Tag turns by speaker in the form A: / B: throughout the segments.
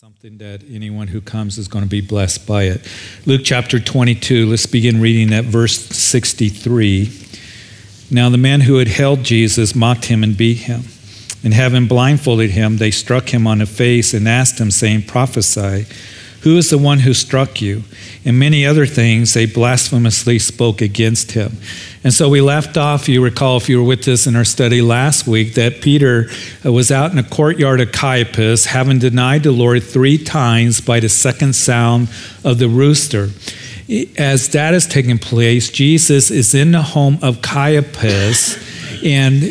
A: Something that anyone who comes is going to be blessed by it. Luke chapter 22, let's begin reading at verse 63. Now, the men who had held Jesus mocked him and beat him. And having blindfolded him, they struck him on the face and asked him, saying, Prophesy. Who is the one who struck you? And many other things they blasphemously spoke against him. And so we left off, you recall if you were with us in our study last week, that Peter uh, was out in the courtyard of Caiaphas, having denied the Lord three times by the second sound of the rooster. As that is taking place, Jesus is in the home of Caiaphas, and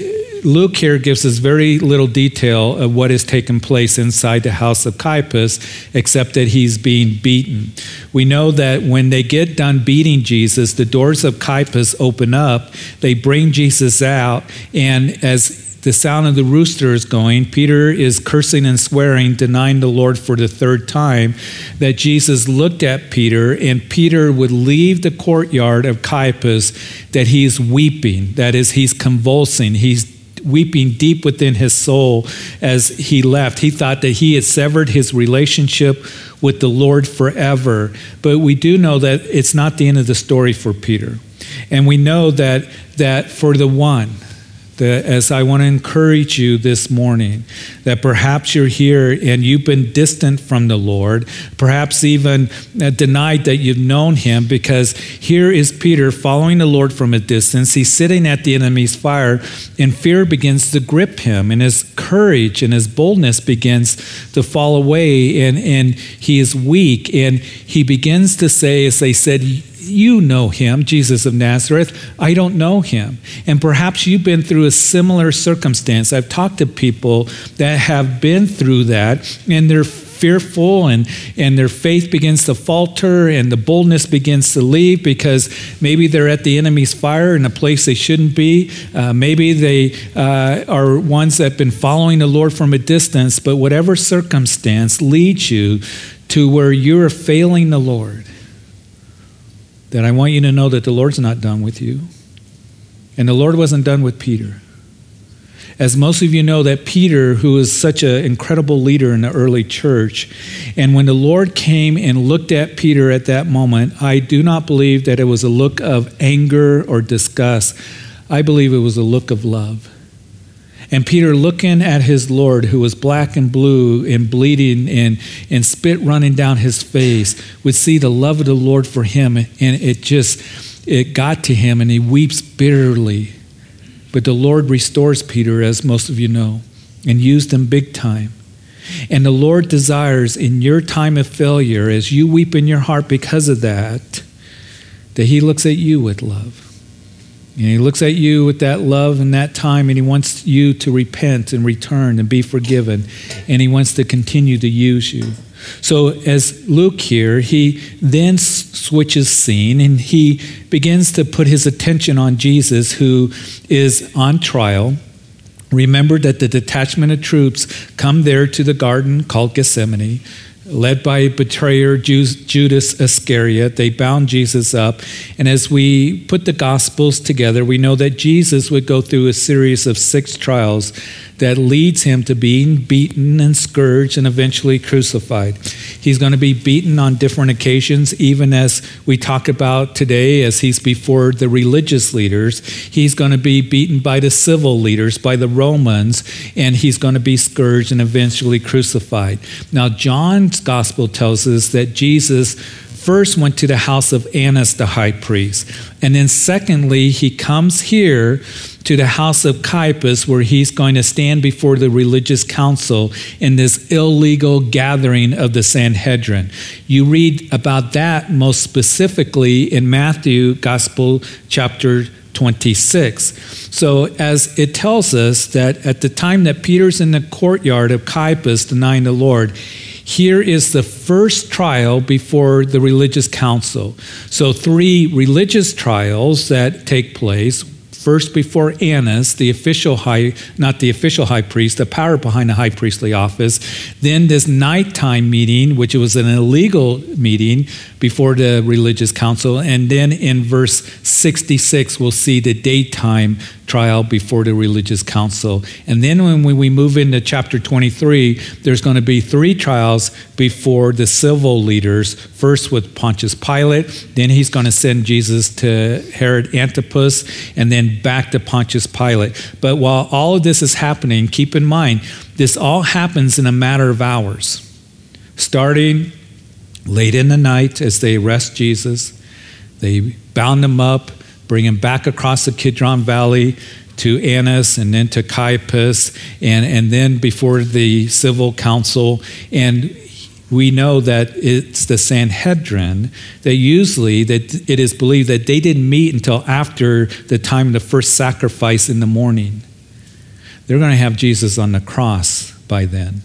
A: Luke here gives us very little detail of what has taken place inside the house of Caiaphas, except that he's being beaten. We know that when they get done beating Jesus, the doors of Caiaphas open up, they bring Jesus out, and as the sound of the rooster is going, Peter is cursing and swearing, denying the Lord for the third time. That Jesus looked at Peter, and Peter would leave the courtyard of Caiaphas, that he's weeping, that is, he's convulsing, he's weeping deep within his soul as he left. He thought that he had severed his relationship with the Lord forever. But we do know that it's not the end of the story for Peter. And we know that, that for the one, that as I want to encourage you this morning, that perhaps you're here and you've been distant from the Lord, perhaps even uh, denied that you've known him, because here is Peter following the Lord from a distance. He's sitting at the enemy's fire, and fear begins to grip him, and his courage and his boldness begins to fall away, and, and he is weak, and he begins to say, as they said, you know him, Jesus of Nazareth. I don't know him. And perhaps you've been through a similar circumstance. I've talked to people that have been through that, and they're fearful and, and their faith begins to falter and the boldness begins to leave because maybe they're at the enemy's fire in a place they shouldn't be. Uh, maybe they uh, are ones that have been following the Lord from a distance, but whatever circumstance leads you to where you're failing the Lord that I want you to know that the Lord's not done with you. And the Lord wasn't done with Peter. As most of you know, that Peter, who was such an incredible leader in the early church, and when the Lord came and looked at Peter at that moment, I do not believe that it was a look of anger or disgust. I believe it was a look of love. And Peter, looking at his Lord, who was black and blue and bleeding and, and spit running down his face, would see the love of the Lord for him. And it just, it got to him and he weeps bitterly. But the Lord restores Peter, as most of you know, and used him big time. And the Lord desires in your time of failure, as you weep in your heart because of that, that he looks at you with love and he looks at you with that love and that time, and he wants you to repent and return and be forgiven. And he wants to continue to use you. So, as Luke here, he then switches scene and he begins to put his attention on Jesus, who is on trial. Remember that the detachment of troops come there to the garden called Gethsemane led by betrayer Judas Iscariot. They bound Jesus up. And as we put the Gospels together, we know that Jesus would go through a series of six trials that leads him to being beaten and scourged and eventually crucified. He's going to be beaten on different occasions, even as we talk about today, as he's before the religious leaders. He's going to be beaten by the civil leaders, by the Romans, and he's going to be scourged and eventually crucified. Now, John's gospel tells us that Jesus first went to the house of Annas the high priest. And then, secondly, he comes here to the house of Caiaphas, where he's going to stand before the religious council in this illegal gathering of the Sanhedrin. You read about that most specifically in Matthew Gospel, chapter 26. So, as it tells us that at the time that Peter's in the courtyard of Caiaphas denying the Lord, here is the first trial before the religious council. So, three religious trials that take place first before Annas, the official high, not the official high priest, the power behind the high priestly office. Then this nighttime meeting, which was an illegal meeting before the religious council. And then in verse 66, we'll see the daytime trial before the religious council. And then when we move into chapter 23, there's going to be three trials before the civil leaders. First with Pontius Pilate, then he's going to send Jesus to Herod Antipas, and then back to Pontius Pilate. But while all of this is happening, keep in mind, this all happens in a matter of hours. Starting late in the night as they arrest Jesus, they bound him up, bring him back across the Kidron Valley to Annas and then to Caiaphas and, and then before the civil council. And we know that it's the Sanhedrin that usually that it is believed that they didn't meet until after the time of the first sacrifice in the morning. They're going to have Jesus on the cross by then.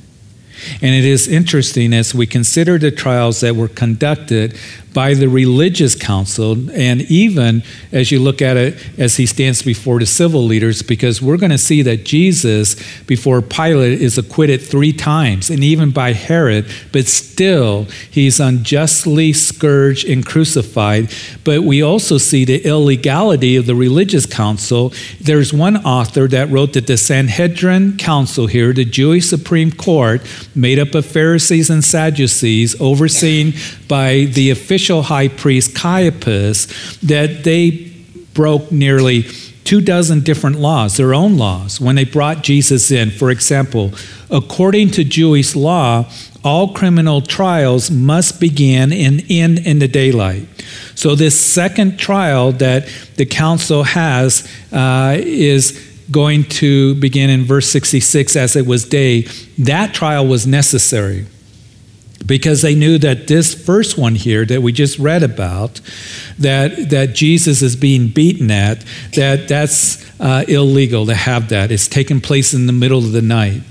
A: And it is interesting as we consider the trials that were conducted by the religious council, and even as you look at it as he stands before the civil leaders, because we're going to see that Jesus, before Pilate, is acquitted three times, and even by Herod, but still he's unjustly scourged and crucified. But we also see the illegality of the religious council. There's one author that wrote that the Sanhedrin Council here, the Jewish Supreme Court, made up of Pharisees and Sadducees, overseen by the official high priest Caiaphas that they broke nearly two dozen different laws, their own laws, when they brought Jesus in. For example, according to Jewish law, all criminal trials must begin and end in the daylight. So, this second trial that the council has uh, is going to begin in verse 66 as it was day. That trial was necessary because they knew that this first one here that we just read about that that jesus is being beaten at that that's uh, illegal to have that. It's taking place in the middle of the night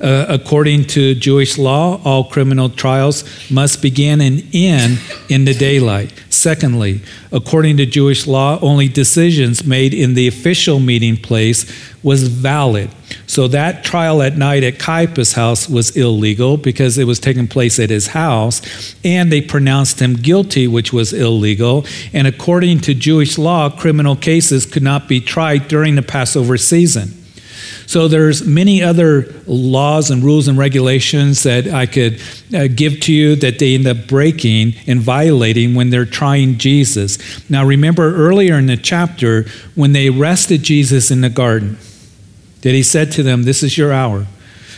A: uh, according to Jewish law, all criminal trials must begin and end in the daylight. Secondly, according to Jewish law, only decisions made in the official meeting place was valid. So that trial at night at Caiaphas' house was illegal because it was taking place at his house, and they pronounced him guilty, which was illegal. And according to Jewish law, criminal cases could not be tried during the Passover season. So there's many other laws and rules and regulations that I could uh, give to you that they end up breaking and violating when they're trying Jesus. Now remember earlier in the chapter when they arrested Jesus in the garden that he said to them, "This is your hour."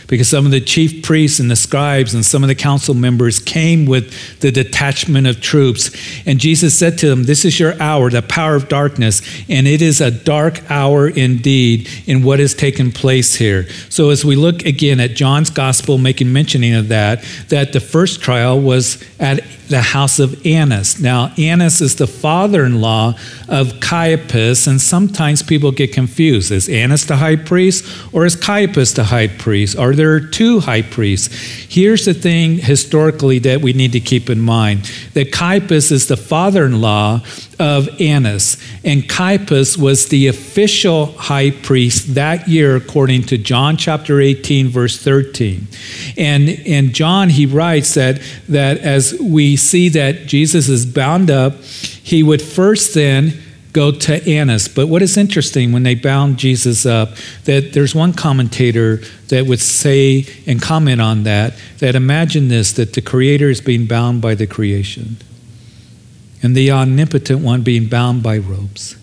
A: Because some of the chief priests and the scribes and some of the council members came with the detachment of troops. And Jesus said to them, This is your hour, the power of darkness, and it is a dark hour indeed in what has taken place here. So as we look again at John's gospel, making mentioning of that, that the first trial was at the house of Annas. Now, Annas is the father in law of Caiaphas, and sometimes people get confused. Is Annas the high priest or is Caiaphas the high priest? Are there two high priests? Here's the thing historically that we need to keep in mind that Caiaphas is the father in law of Annas, and Caiaphas was the official high priest that year, according to John chapter 18, verse 13. And, and John, he writes that, that as we see that Jesus is bound up, he would first then go to Annas. But what is interesting when they bound Jesus up, that there's one commentator that would say and comment on that, that imagine this, that the Creator is being bound by the creation and the omnipotent one being bound by ropes.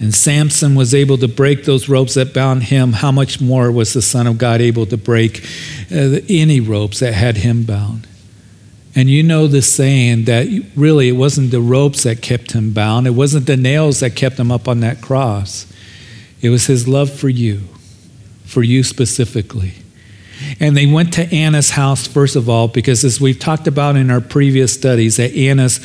A: And Samson was able to break those ropes that bound him. How much more was the Son of God able to break uh, any ropes that had him bound? And you know the saying that really it wasn't the ropes that kept him bound, it wasn't the nails that kept him up on that cross. It was his love for you, for you specifically. And they went to Annas' house, first of all, because as we've talked about in our previous studies, that Annas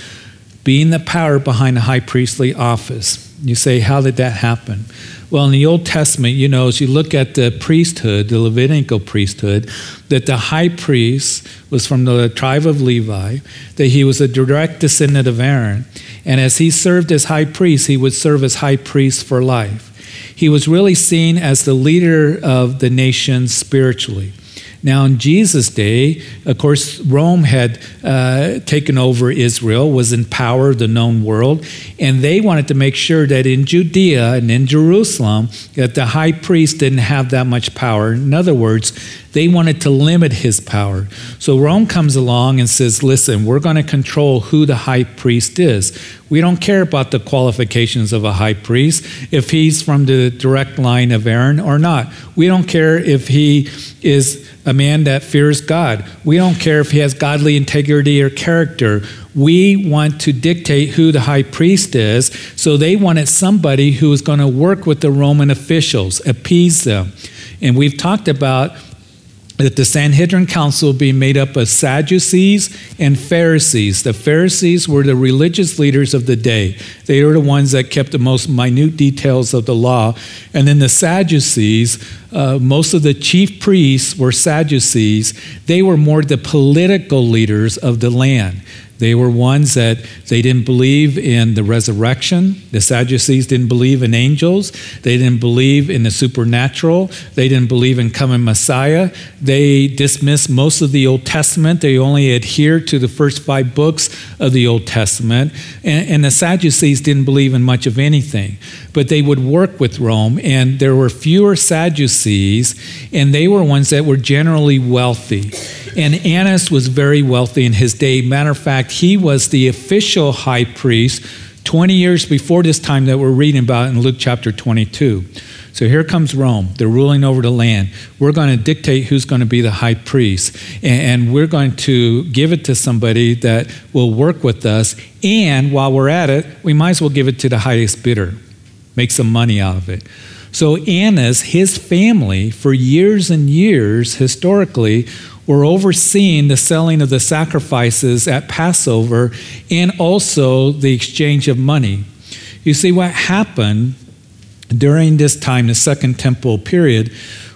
A: being the power behind the high priestly office. You say, how did that happen? Well, in the Old Testament, you know, as you look at the priesthood, the Levitical priesthood, that the high priest was from the tribe of Levi, that he was a direct descendant of Aaron. And as he served as high priest, he would serve as high priest for life. He was really seen as the leader of the nation spiritually. Now, in Jesus' day, of course, Rome had uh, taken over Israel, was in power of the known world, and they wanted to make sure that in Judea and in Jerusalem, that the high priest didn't have that much power. In other words, they wanted to limit his power. So Rome comes along and says, listen, we're going to control who the high priest is. We don't care about the qualifications of a high priest, if he's from the direct line of Aaron or not. We don't care if he is a man that fears God. We don't care if he has godly integrity or character. We want to dictate who the high priest is. So they wanted somebody who was going to work with the Roman officials, appease them. And we've talked about that the Sanhedrin Council be made up of Sadducees and Pharisees. The Pharisees were the religious leaders of the day. They were the ones that kept the most minute details of the law. And then the Sadducees, uh, most of the chief priests were Sadducees. They were more the political leaders of the land. They were ones that they didn't believe in the resurrection. The Sadducees didn't believe in angels. They didn't believe in the supernatural. They didn't believe in coming Messiah. They dismissed most of the Old Testament. They only adhered to the first five books of the Old Testament. And, and the Sadducees didn't believe in much of anything. But they would work with Rome, and there were fewer Sadducees, and they were ones that were generally wealthy. And Annas was very wealthy in his day. Matter of fact, he was the official high priest 20 years before this time that we're reading about in Luke chapter 22. So here comes Rome. They're ruling over the land. We're going to dictate who's going to be the high priest. And we're going to give it to somebody that will work with us. And while we're at it, we might as well give it to the highest bidder, make some money out of it. So Annas, his family, for years and years, historically, were overseeing the selling of the sacrifices at Passover and also the exchange of money. You see, what happened during this time, the Second Temple period,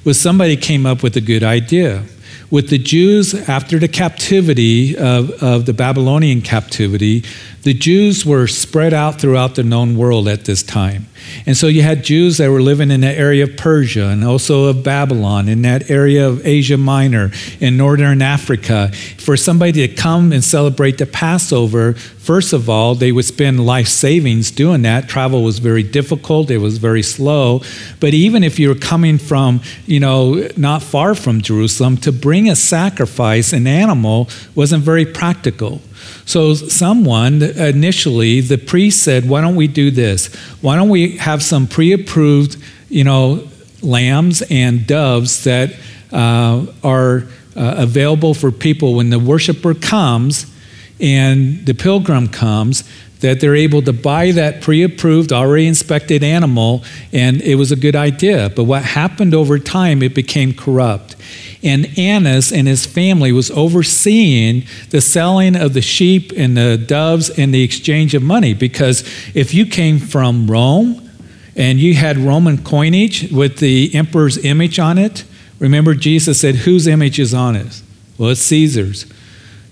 A: was somebody came up with a good idea. With the Jews after the captivity of, of the Babylonian captivity, the Jews were spread out throughout the known world at this time. And so you had Jews that were living in the area of Persia and also of Babylon, in that area of Asia Minor, in northern Africa. For somebody to come and celebrate the Passover, first of all, they would spend life savings doing that. Travel was very difficult, it was very slow. But even if you were coming from, you know, not far from Jerusalem, to bring a sacrifice, an animal, wasn't very practical. So, someone initially, the priest said, Why don't we do this? Why don't we have some pre approved, you know, lambs and doves that uh, are uh, available for people when the worshiper comes and the pilgrim comes? That they're able to buy that pre approved, already inspected animal, and it was a good idea. But what happened over time, it became corrupt. And Annas and his family was overseeing the selling of the sheep and the doves and the exchange of money. Because if you came from Rome and you had Roman coinage with the emperor's image on it, remember Jesus said, Whose image is on it? Well, it's Caesar's.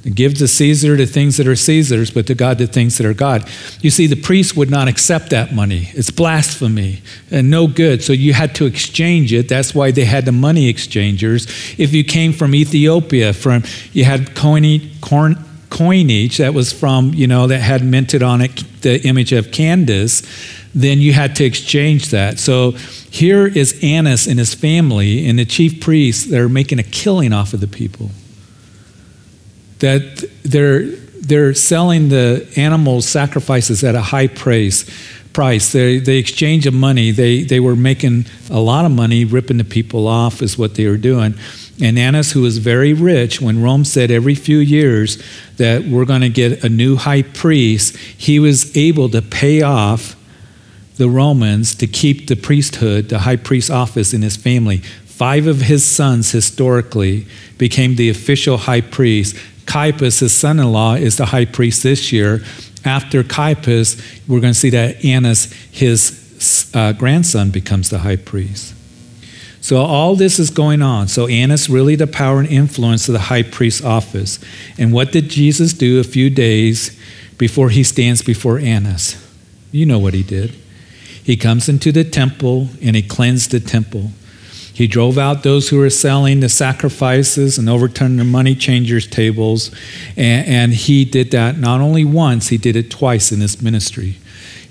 A: Give to Caesar the things that are Caesar's, but to God the things that are God. You see, the priest would not accept that money. It's blasphemy and no good. So you had to exchange it. That's why they had the money exchangers. If you came from Ethiopia, from you had coinage, coinage that was from, you know, that had minted on it the image of Candace, then you had to exchange that. So here is Annas and his family and the chief priests that are making a killing off of the people that they're, they're selling the animal sacrifices at a high price. Price. They, they exchange of money. They, they were making a lot of money, ripping the people off, is what they were doing. And Annas, who was very rich, when Rome said every few years that we're going to get a new high priest, he was able to pay off the Romans to keep the priesthood, the high priest office in his family. Five of his sons historically became the official high priest. Caiaphas, his son in law, is the high priest this year. After Caiaphas, we're going to see that Annas, his uh, grandson, becomes the high priest. So all this is going on. So Annas really the power and influence of the high priest's office. And what did Jesus do a few days before he stands before Annas? You know what he did. He comes into the temple and he cleansed the temple. He drove out those who were selling the sacrifices and overturned the money changers' tables. And, and he did that not only once, he did it twice in his ministry.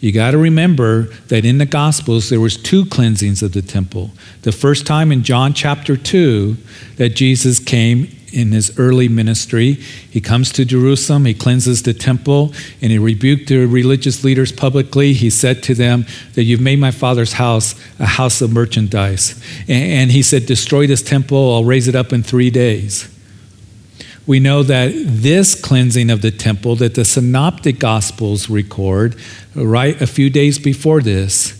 A: You got to remember that in the Gospels there was two cleansings of the temple. The first time in John chapter 2 that Jesus came in his early ministry. He comes to Jerusalem, he cleanses the temple, and he rebuked the religious leaders publicly. He said to them that you've made my father's house a house of merchandise. And he said, Destroy this temple, I'll raise it up in three days. We know that this cleansing of the temple that the synoptic gospels record, right a few days before this,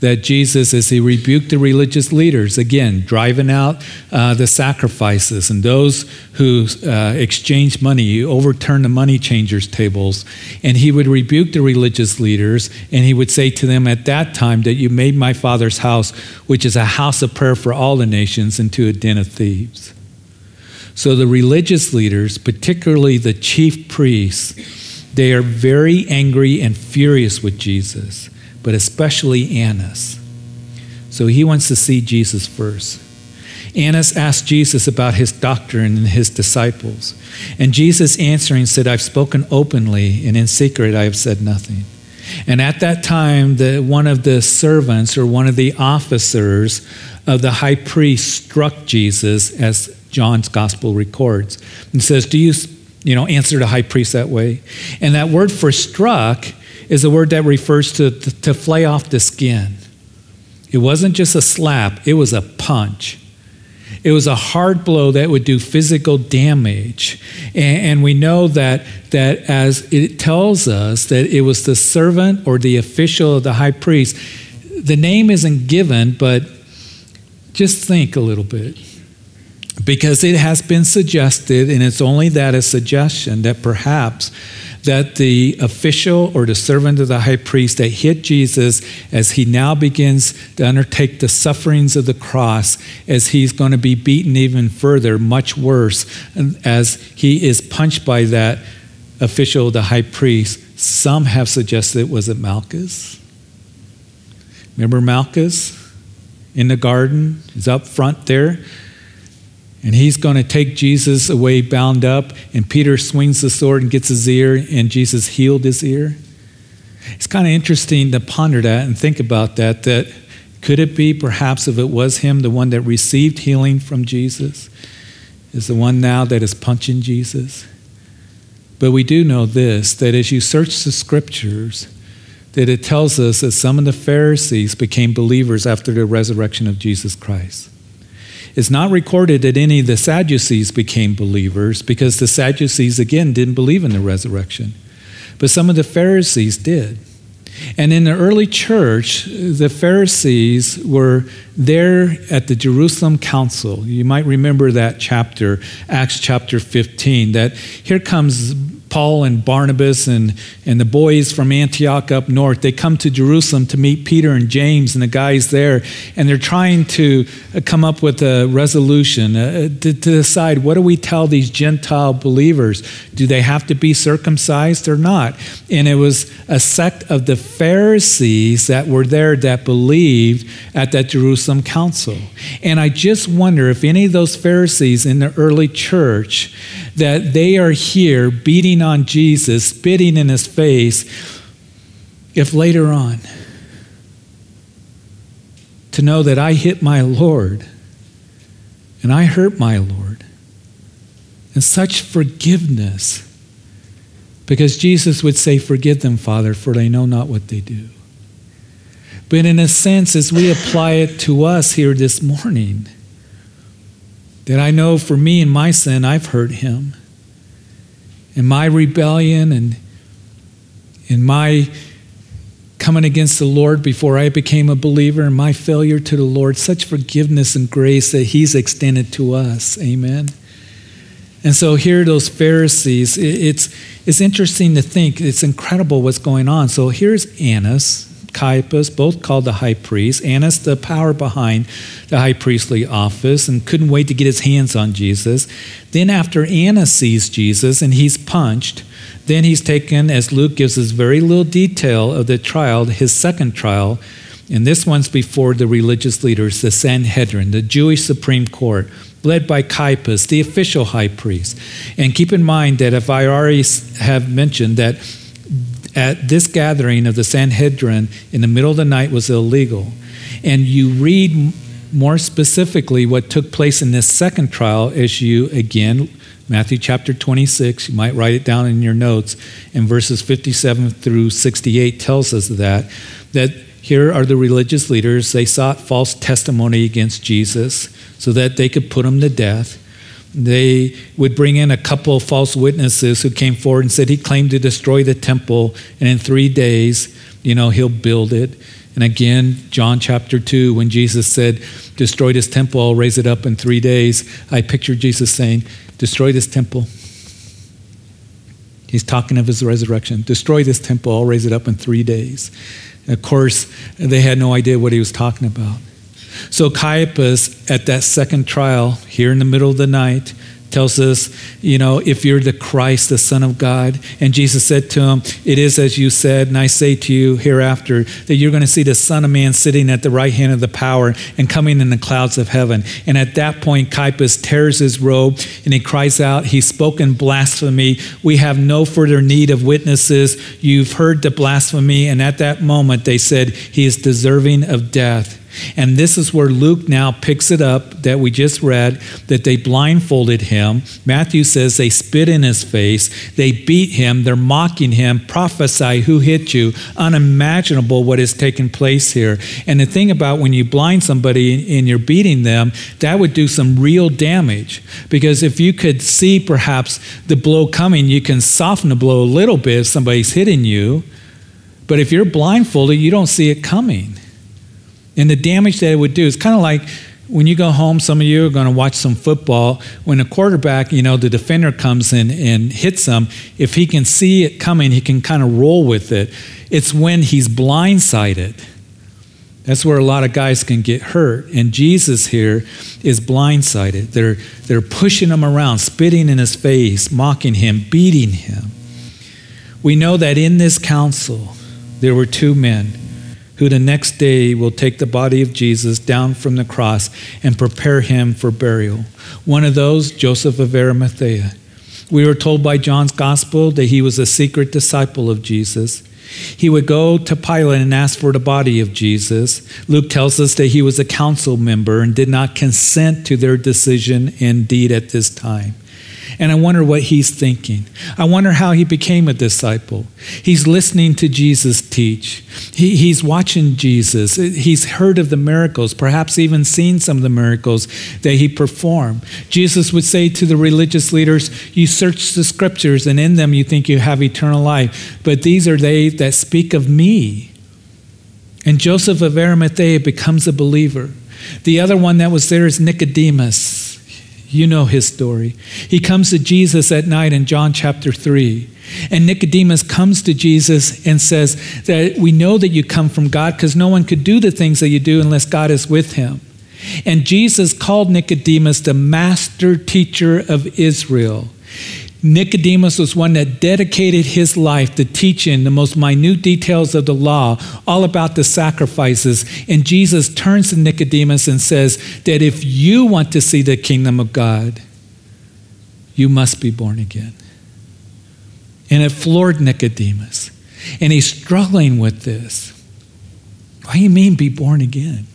A: that Jesus, as he rebuked the religious leaders, again, driving out uh, the sacrifices and those who uh, exchanged money, overturned the money changers' tables, and he would rebuke the religious leaders, and he would say to them at that time that you made my father's house, which is a house of prayer for all the nations, into a den of thieves. So the religious leaders, particularly the chief priests, they are very angry and furious with Jesus but especially Annas. So he wants to see Jesus first. Annas asked Jesus about his doctrine and his disciples. And Jesus answering said, I've spoken openly, and in secret I have said nothing. And at that time, the, one of the servants or one of the officers of the high priest struck Jesus, as John's gospel records, and says, Do you, you know, answer the high priest that way? And that word for struck is a word that refers to, to, to flay off the skin. It wasn't just a slap, it was a punch. It was a hard blow that would do physical damage. And, and, we know that, that as it tells us that it was the servant or the official of the high priest, the name isn't given, but just think a little bit. Because it has been suggested, and it's only that a suggestion, that perhaps that the official or the servant of the high priest that hit Jesus as he now begins to undertake the sufferings of the cross, as he's going to be beaten even further, much worse, as he is punched by that official, the high priest. Some have suggested it was it Malchus. Remember Malchus in the garden? He's up front there and he's going to take Jesus away bound up, and Peter swings the sword and gets his ear, and Jesus healed his ear. It's kind of interesting to ponder that and think about that. That could it be perhaps if it was him, the one that received healing from Jesus, is the one now that is punching Jesus? But we do know this that as you search the scriptures, that it tells us that some of the Pharisees became believers after the resurrection of Jesus Christ. It's not recorded that any of the Sadducees became believers because the Sadducees, again, didn't believe in the resurrection. But some of the Pharisees did. And in the early church, the Pharisees were there at the Jerusalem Council. You might remember that chapter, Acts chapter 15, that here comes Paul and Barnabas and, and the boys from Antioch up north, they come to Jerusalem to meet Peter and James and the guys there, and they're trying to uh, come up with a resolution uh, uh, to, to decide what do we tell these Gentile believers? Do they have to be circumcised or not? And it was a sect of the Pharisees that were there that believed at that Jerusalem council. And I just wonder if any of those Pharisees in the early church that they are here beating on Jesus, spitting in his face, if later on to know that I hit my Lord and I hurt my Lord, and such forgiveness, because Jesus would say, Forgive them, Father, for they know not what they do. But in a sense, as we apply it to us here this morning, that I know for me and my sin, I've hurt him. In my rebellion and in my coming against the Lord before I became a believer and my failure to the Lord, such forgiveness and grace that He's extended to us. Amen. And so here, those Pharisees, it's, it's interesting to think, it's incredible what's going on. So here's Annas, Caiaphas, both called the high priest. Annas, the power behind the high priestly office, and couldn't wait to get his hands on Jesus. Then, after Annas sees Jesus and he's punched, then he's taken, as Luke gives us very little detail of the trial, his second trial, And this one's before the religious leaders, the Sanhedrin, the Jewish Supreme Court, led by Caiaphas, the official high priest. And keep in mind that if I already have mentioned that at this gathering of the Sanhedrin in the middle of the night was illegal, and you read more specifically what took place in this second trial as you again Matthew chapter 26, you might write it down in your notes, and verses 57 through 68 tells us that that here are the religious leaders. They sought false testimony against Jesus so that they could put him to death. They would bring in a couple of false witnesses who came forward and said he claimed to destroy the temple, and in three days, you know, he'll build it. And again, John chapter 2, when Jesus said, Destroy this temple, I'll raise it up in three days, I picture Jesus saying, Destroy this temple. He's talking of his resurrection. Destroy this temple, I'll raise it up in three days. And of course, they had no idea what he was talking about. So Caiaphas, at that second trial, here in the middle of the night, tells us, you know, if you're the Christ, the Son of God. And Jesus said to him, It is as you said, and I say to you hereafter that you're going to see the Son of Man sitting at the right hand of the power and coming in the clouds of heaven. And at that point, Caiaphas tears his robe and he cries out, He's spoken blasphemy. We have no further need of witnesses. You've heard the blasphemy. And at that moment, they said, He is deserving of death. And this is where Luke now picks it up that we just read that they blindfolded him. Matthew says they spit in his face, they beat him, they're mocking him, prophesy who hit you. Unimaginable what has taken place here. And the thing about when you blind somebody and you're beating them, that would do some real damage. Because if you could see perhaps the blow coming, you can soften the blow a little bit if somebody's hitting you. But if you're blindfolded, you don't see it coming and the damage that it would do. is kind of like when you go home, some of you are going to watch some football. When a quarterback, you know, the defender comes in and hits him, if he can see it coming, he can kind of roll with it. It's when he's blindsided. That's where a lot of guys can get hurt. And Jesus here is blindsided. They're, they're pushing him around, spitting in his face, mocking him, beating him. We know that in this council, there were two men who the next day will take the body of Jesus down from the cross and prepare him for burial. One of those, Joseph of Arimathea. We were told by John's gospel that he was a secret disciple of Jesus. He would go to Pilate and ask for the body of Jesus. Luke tells us that he was a council member and did not consent to their decision and deed at this time. And I wonder what he's thinking. I wonder how he became a disciple. He's listening to Jesus teach, he, he's watching Jesus. He's heard of the miracles, perhaps even seen some of the miracles that he performed. Jesus would say to the religious leaders, You search the scriptures, and in them you think you have eternal life, but these are they that speak of me. And Joseph of Arimathea becomes a believer. The other one that was there is Nicodemus. You know his story. He comes to Jesus at night in John chapter 3. And Nicodemus comes to Jesus and says that we know that you come from God because no one could do the things that you do unless God is with him. And Jesus called Nicodemus the master teacher of Israel. Nicodemus was one that dedicated his life to teaching the most minute details of the law, all about the sacrifices. And Jesus turns to Nicodemus and says that if you want to see the kingdom of God, you must be born again. And it floored Nicodemus. And he's struggling with this. What do you mean, be born again?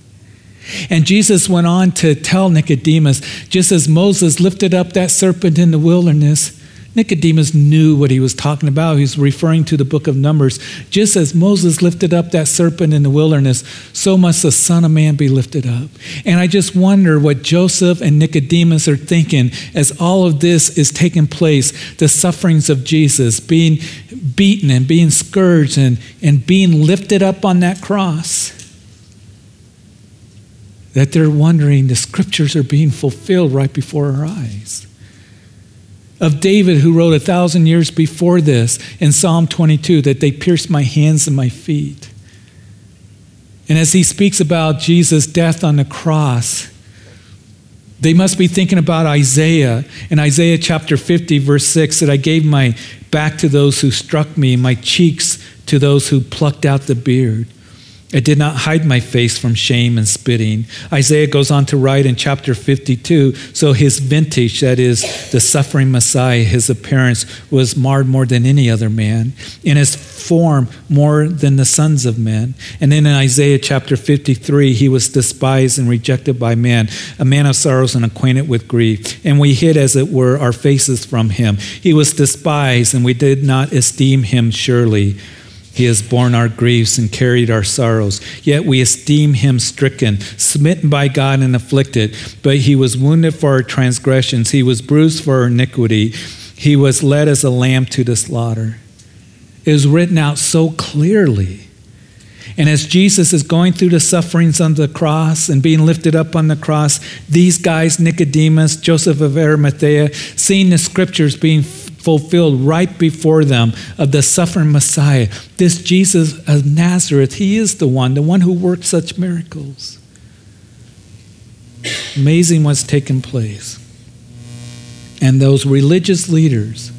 A: And Jesus went on to tell Nicodemus just as Moses lifted up that serpent in the wilderness, Nicodemus knew what he was talking about. He's referring to the book of Numbers. Just as Moses lifted up that serpent in the wilderness, so must the Son of Man be lifted up. And I just wonder what Joseph and Nicodemus are thinking as all of this is taking place the sufferings of Jesus, being beaten and being scourged and, and being lifted up on that cross. That they're wondering the scriptures are being fulfilled right before our eyes of David, who wrote a thousand years before this in Psalm 22, that they pierced my hands and my feet. And as he speaks about Jesus' death on the cross, they must be thinking about Isaiah in Isaiah chapter 50, verse 6, that I gave my back to those who struck me, my cheeks to those who plucked out the beard. I did not hide my face from shame and spitting. Isaiah goes on to write in chapter 52 so his vintage, that is, the suffering Messiah, his appearance was marred more than any other man, in his form more than the sons of men. And then in Isaiah chapter 53, he was despised and rejected by men, a man of sorrows and acquainted with grief. And we hid, as it were, our faces from him. He was despised, and we did not esteem him surely. He has borne our griefs and carried our sorrows. Yet we esteem him stricken, smitten by God, and afflicted. But he was wounded for our transgressions, he was bruised for our iniquity, he was led as a lamb to the slaughter. It is written out so clearly. And as Jesus is going through the sufferings on the cross and being lifted up on the cross, these guys, Nicodemus, Joseph of Arimathea, seeing the scriptures being fulfilled right before them of the suffering Messiah. This Jesus of Nazareth, he is the one, the one who worked such miracles. Amazing what's taken place. And those religious leaders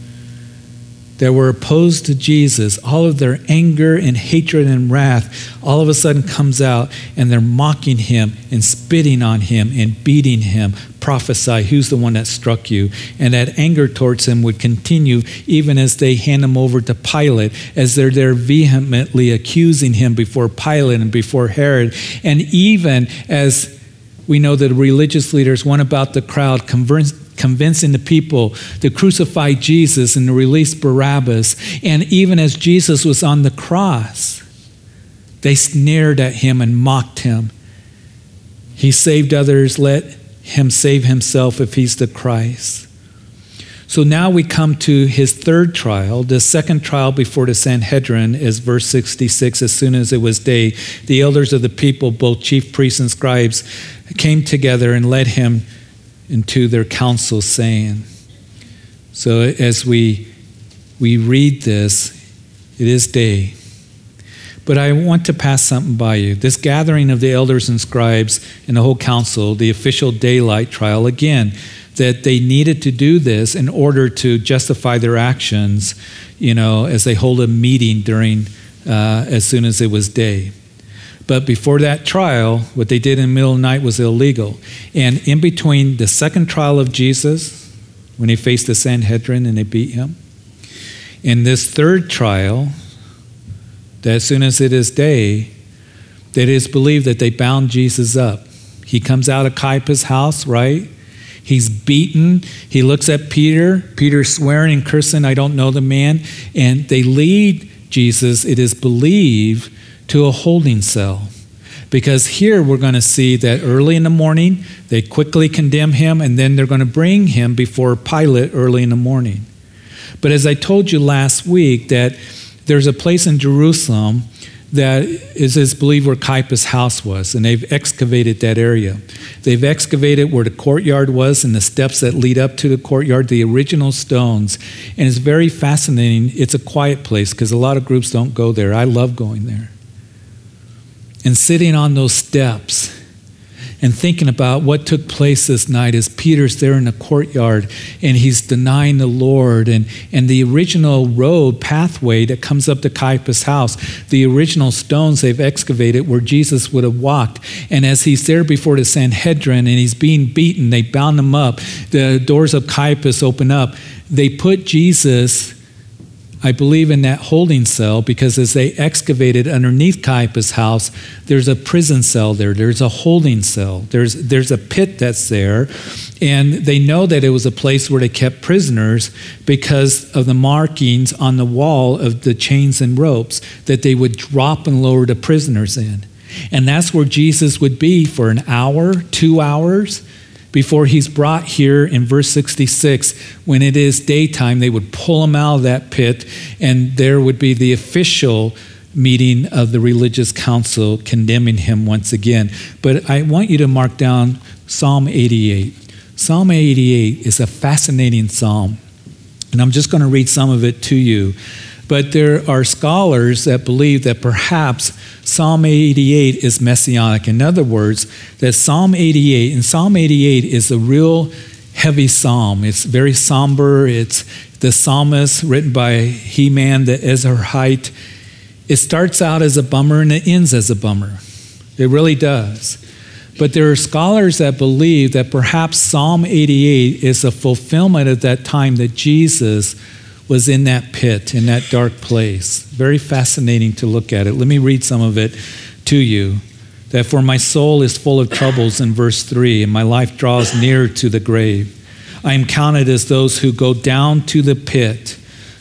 A: that were opposed to Jesus, all of their anger and hatred and wrath, all of a sudden comes out and they're mocking him and spitting on him and beating him. Prophesy, who's the one that struck you? And that anger towards him would continue even as they hand him over to Pilate, as they're there vehemently accusing him before Pilate and before Herod. And even as we know that religious leaders went about the crowd convinced convincing the people to crucify Jesus and to release Barabbas. And even as Jesus was on the cross, they sneered at him and mocked him. He saved others, let him save himself if he's the Christ. So now we come to his third trial. The second trial before the Sanhedrin is verse 66. As soon as it was day, the elders of the people, both chief priests and scribes, came together and led him into their council saying. So as we we read this, it is day. But I want to pass something by you. This gathering of the elders and scribes and the whole council, the official daylight trial, again, that they needed to do this in order to justify their actions, you know, as they hold a meeting during, uh, as soon as it was day. But before that trial, what they did in the middle of the night was illegal. And in between the second trial of Jesus, when he faced the Sanhedrin and they beat him, in this third trial, that as soon as it is day, that it is believed that they bound Jesus up. He comes out of Caiaphas' house, right? He's beaten. He looks at Peter. Peter swearing and cursing, I don't know the man. And they lead Jesus, it is believed, to a holding cell. Because here we're going to see that early in the morning, they quickly condemn him, and then they're going to bring him before Pilate early in the morning. But as I told you last week, that there's a place in Jerusalem that is, is believed where Caiaphas' house was, and they've excavated that area. They've excavated where the courtyard was and the steps that lead up to the courtyard, the original stones. And it's very fascinating. It's a quiet place because a lot of groups don't go there. I love going there and sitting on those steps and thinking about what took place this night as Peter's there in the courtyard and he's denying the Lord and, and the original road pathway that comes up to Caiaphas' house, the original stones they've excavated where Jesus would have walked. And as he's there before the Sanhedrin and he's being beaten, they bound him up. The doors of Caiaphas open up. They put Jesus I believe in that holding cell because as they excavated underneath Caiaphas' house, there's a prison cell there. There's a holding cell. There's, there's a pit that's there. And they know that it was a place where they kept prisoners because of the markings on the wall of the chains and ropes that they would drop and lower the prisoners in. And that's where Jesus would be for an hour, two hours before he's brought here in verse 66. When it is daytime, they would pull him out of that pit, and there would be the official meeting of the religious council condemning him once again. But I want you to mark down Psalm 88. Psalm 88 is a fascinating psalm, and I'm just going to read some of it to you. But there are scholars that believe that perhaps Psalm 88 is messianic. In other words, that Psalm 88, and Psalm 88 is a real heavy psalm. It's very somber. It's the psalmist written by Heman the Ezrahite It starts out as a bummer and it ends as a bummer. It really does. But there are scholars that believe that perhaps Psalm 88 is a fulfillment of that time that Jesus was in that pit, in that dark place. Very fascinating to look at it. Let me read some of it to you. That for my soul is full of troubles in verse 3, and my life draws near to the grave. I am counted as those who go down to the pit.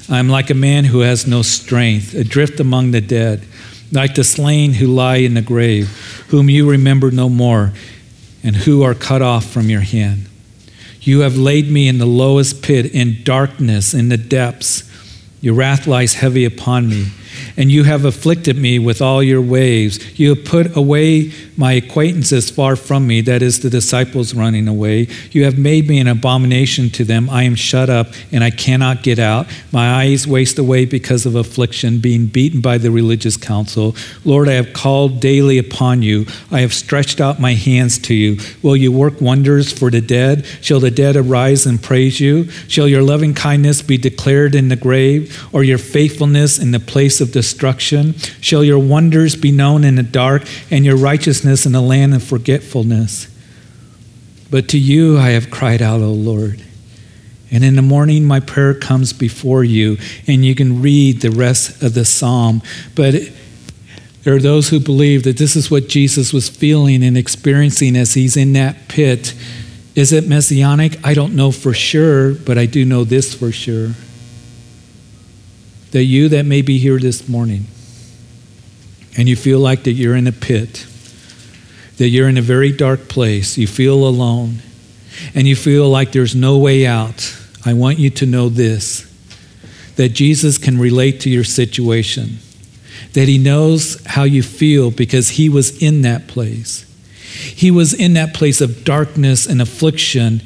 A: I am like a man who has no strength, adrift among the dead, like the slain who lie in the grave, whom you remember no more, and who are cut off from your hand. You have laid me in the lowest pit, in darkness, in the depths. Your wrath lies heavy upon me and you have afflicted me with all your waves. You have put away my acquaintances far from me, that is, the disciples running away. You have made me an abomination to them. I am shut up, and I cannot get out. My eyes waste away because of affliction, being beaten by the religious council. Lord, I have called daily upon you. I have stretched out my hands to you. Will you work wonders for the dead? Shall the dead arise and praise you? Shall your loving kindness be declared in the grave, or your faithfulness in the place of destruction? Shall your wonders be known in the dark, and your righteousness in the land of forgetfulness? But to you I have cried out, O Lord. And in the morning, my prayer comes before you, and you can read the rest of the psalm. But there are those who believe that this is what Jesus was feeling and experiencing as he's in that pit. Is it messianic? I don't know for sure, but I do know this for sure that you that may be here this morning and you feel like that you're in a pit, that you're in a very dark place, you feel alone, and you feel like there's no way out, I want you to know this that Jesus can relate to your situation, that he knows how you feel because he was in that place. He was in that place of darkness and affliction.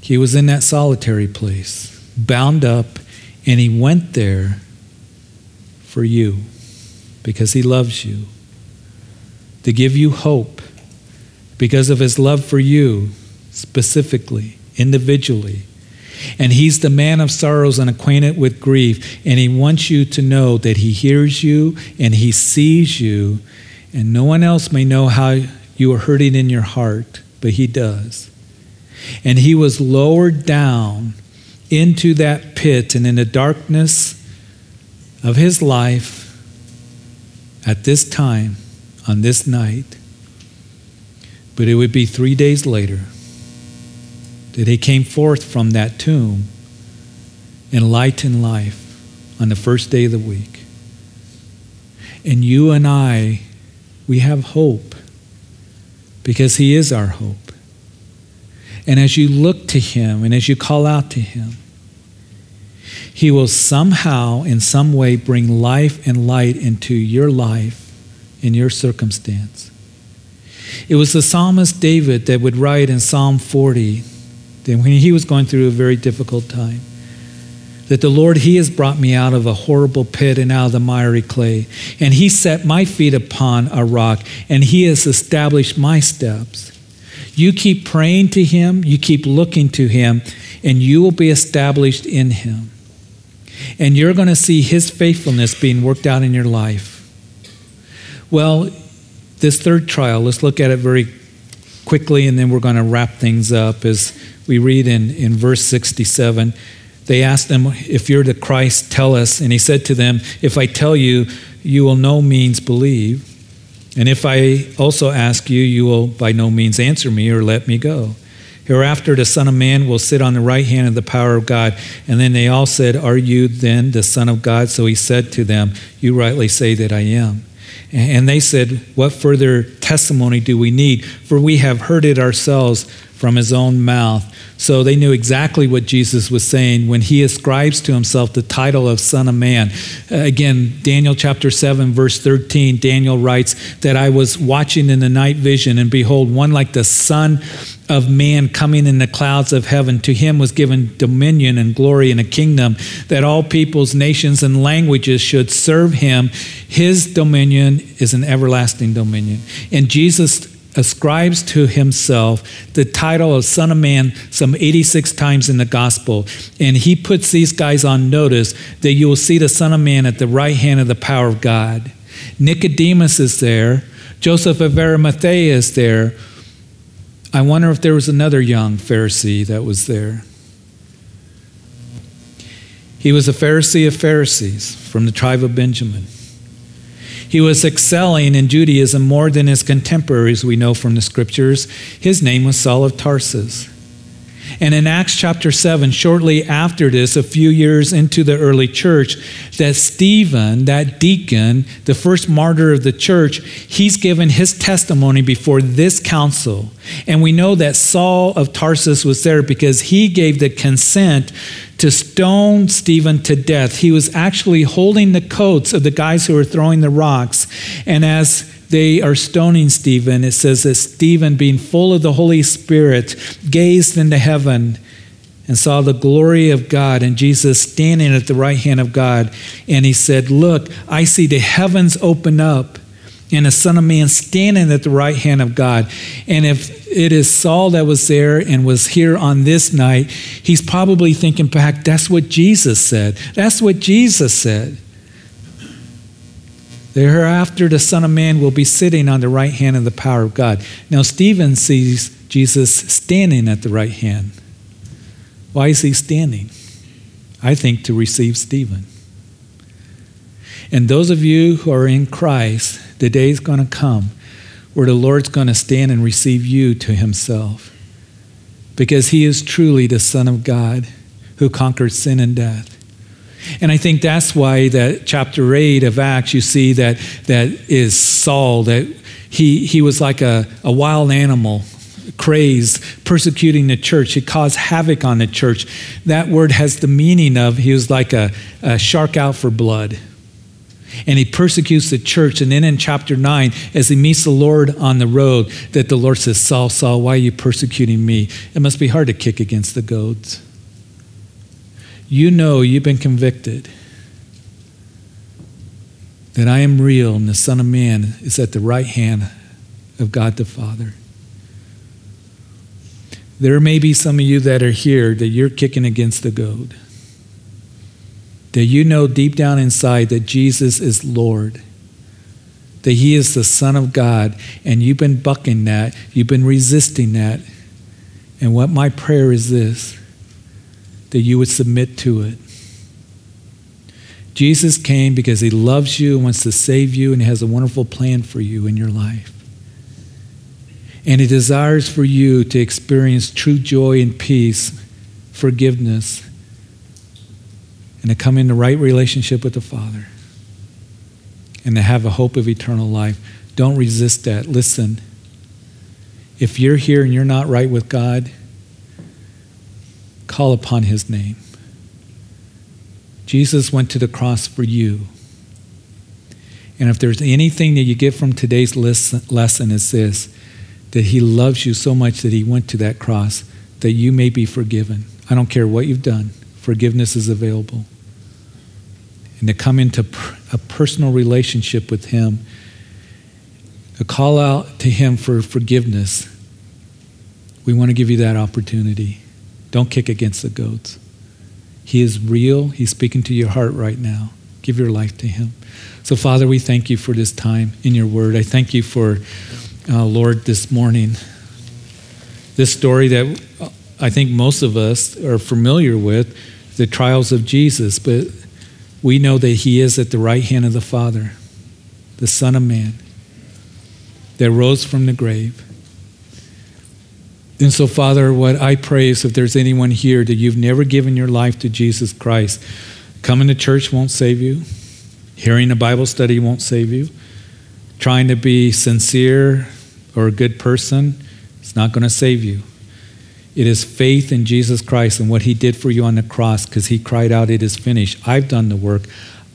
A: He was in that solitary place, bound up and he went there for you because he loves you, to give you hope because of his love for you specifically, individually. And he's the man of sorrows and acquainted with grief. And he wants you to know that he hears you and he sees you. And no one else may know how you are hurting in your heart, but he does. And he was lowered down into that pit and in the darkness of his life at this time, on this night. But it would be three days later that he came forth from that tomb in light and life on the first day of the week. And you and I, we have hope because he is our hope. And as you look to Him and as you call out to Him, He will somehow, in some way, bring life and light into your life, in your circumstance. It was the psalmist David that would write in Psalm 40 that when he was going through a very difficult time, that the Lord, He has brought me out of a horrible pit and out of the miry clay, and He set my feet upon a rock, and He has established my steps. You keep praying to Him, you keep looking to Him, and you will be established in Him. And you're going to see His faithfulness being worked out in your life. Well, this third trial, let's look at it very quickly, and then we're going to wrap things up as we read in, in verse 67. They asked him, If you're the Christ, tell us. And he said to them, If I tell you, you will no means believe. And if I also ask you, you will by no means answer me or let me go. Hereafter, the Son of Man will sit on the right hand of the power of God. And then they all said, Are you then the Son of God? So he said to them, You rightly say that I am. And they said, What further testimony do we need? For we have heard it ourselves from his own mouth. So they knew exactly what Jesus was saying when he ascribes to himself the title of Son of Man. Uh, again, Daniel chapter 7, verse 13, Daniel writes that I was watching in the night vision, and behold, one like the Son of Man coming in the clouds of heaven. To him was given dominion and glory and a kingdom that all peoples, nations, and languages should serve him. His dominion is an everlasting dominion. And Jesus ascribes to himself the title of Son of Man some 86 times in the gospel. And he puts these guys on notice that you will see the Son of Man at the right hand of the power of God. Nicodemus is there, Joseph of Arimathea is there. I wonder if there was another young Pharisee that was there. He was a Pharisee of Pharisees from the tribe of Benjamin. He was excelling in Judaism more than his contemporaries, we know from the scriptures. His name was Saul of Tarsus. And in Acts chapter 7, shortly after this, a few years into the early church, that Stephen, that deacon, the first martyr of the church, he's given his testimony before this council. And we know that Saul of Tarsus was there because he gave the consent to stone Stephen to death. He was actually holding the coats of the guys who were throwing the rocks. And as they are stoning Stephen, it says that Stephen, being full of the Holy Spirit, gazed into heaven and saw the glory of God and Jesus standing at the right hand of God. And he said, Look, I see the heavens open up and the Son of Man standing at the right hand of God. And if it is Saul that was there and was here on this night, he's probably thinking back, that's what Jesus said. That's what Jesus said. Thereafter, the Son of Man will be sitting on the right hand of the power of God. Now, Stephen sees Jesus standing at the right hand. Why is he standing? I think to receive Stephen. And those of you who are in Christ, the day is going to come where the Lord's going to stand and receive you to himself. Because he is truly the Son of God who conquered sin and death. And I think that's why that chapter 8 of Acts, you see that that is Saul, that he, he was like a, a wild animal, crazed, persecuting the church. He caused havoc on the church. That word has the meaning of he was like a, a shark out for blood. And he persecutes the church. And then in chapter 9, as he meets the Lord on the road, that the Lord says, Saul, Saul, why are you persecuting me? It must be hard to kick against the goads you know you've been convicted that I am real and the Son of Man is at the right hand of God the Father. There may be some of you that are here that you're kicking against the goad. That you know deep down inside that Jesus is Lord, that He is the Son of God, and you've been bucking that, you've been resisting that. And what my prayer is this that you would submit to it. Jesus came because he loves you and wants to save you, and he has a wonderful plan for you in your life. And he desires for you to experience true joy and peace, forgiveness, and to come into right relationship with the Father and to have a hope of eternal life. Don't resist that. Listen, if you're here and you're not right with God, Call upon his name. Jesus went to the cross for you. And if there's anything that you get from today's lesson, is this that he loves you so much that he went to that cross that you may be forgiven. I don't care what you've done, forgiveness is available. And to come into a personal relationship with him, to call out to him for forgiveness, we want to give you that opportunity. Don't kick against the goads. He is real. He's speaking to your heart right now. Give your life to Him. So, Father, we thank you for this time in your word. I thank you for, uh, Lord, this morning. This story that I think most of us are familiar with, the trials of Jesus, but we know that He is at the right hand of the Father, the Son of Man, that rose from the grave and so, Father, what I pray is if there's anyone here that you've never given your life to Jesus Christ, coming to church won't save you, hearing a Bible study won't save you, trying to be sincere or a good person, it's not going to save you. It is faith in Jesus Christ and what he did for you on the cross because he cried out, It is finished. I've done the work.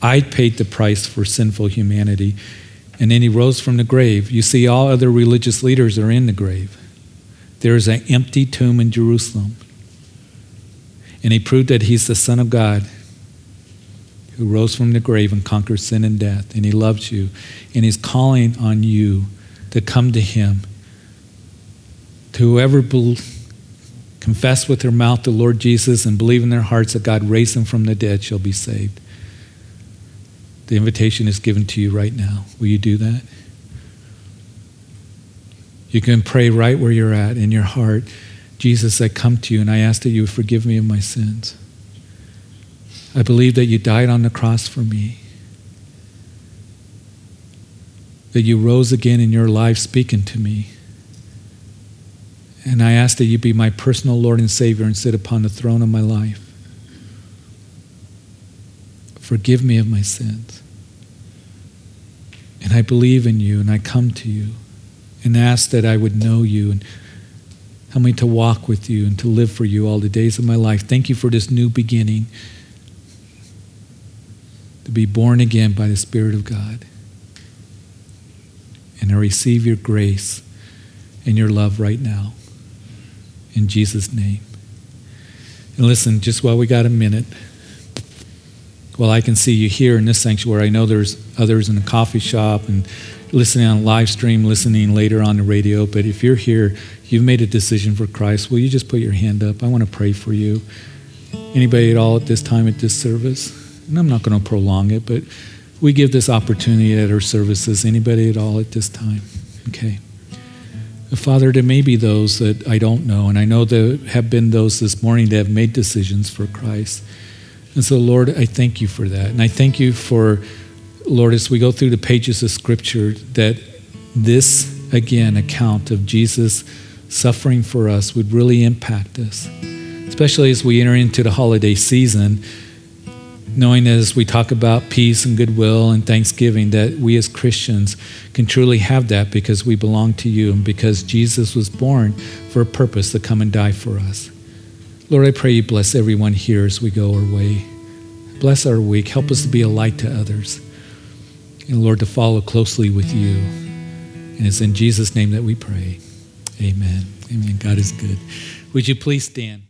A: I paid the price for sinful humanity. And then he rose from the grave. You see, all other religious leaders are in the grave there is an empty tomb in Jerusalem. And he proved that he's the Son of God who rose from the grave and conquered sin and death. And he loves you. And he's calling on you to come to him To whoever be- confess with their mouth the Lord Jesus and believe in their hearts that God raised him from the dead shall be saved. The invitation is given to you right now. Will you do that? You can pray right where you're at in your heart. Jesus, I come to you and I ask that you forgive me of my sins. I believe that you died on the cross for me. That you rose again in your life speaking to me. And I ask that you be my personal Lord and Savior and sit upon the throne of my life. Forgive me of my sins. And I believe in you and I come to you and ask that I would know you and help me to walk with you and to live for you all the days of my life. Thank you for this new beginning to be born again by the Spirit of God. And I receive your grace and your love right now. In Jesus' name. And listen, just while we got a minute, while I can see you here in this sanctuary. I know there's others in the coffee shop and listening on live stream, listening later on the radio. But if you're here, you've made a decision for Christ, will you just put your hand up? I want to pray for you. Anybody at all at this time at this service? And I'm not going to prolong it, but we give this opportunity at our services. Anybody at all at this time? Okay. Father, there may be those that I don't know, and I know there have been those this morning that have made decisions for Christ. And so, Lord, I thank you for that. And I thank you for, Lord, as we go through the pages of Scripture, that this, again, account of Jesus suffering for us would really impact us, especially as we enter into the holiday season knowing as we talk about peace and goodwill and thanksgiving that we as Christians can truly have that because we belong to you and because Jesus was born for a purpose to come and die for us. Lord, I pray you bless everyone here as we go our way. Bless our week. Help us to be a light to others. And Lord, to follow closely with you. And it's in Jesus' name that we pray. Amen. Amen. God is good. Would you please stand?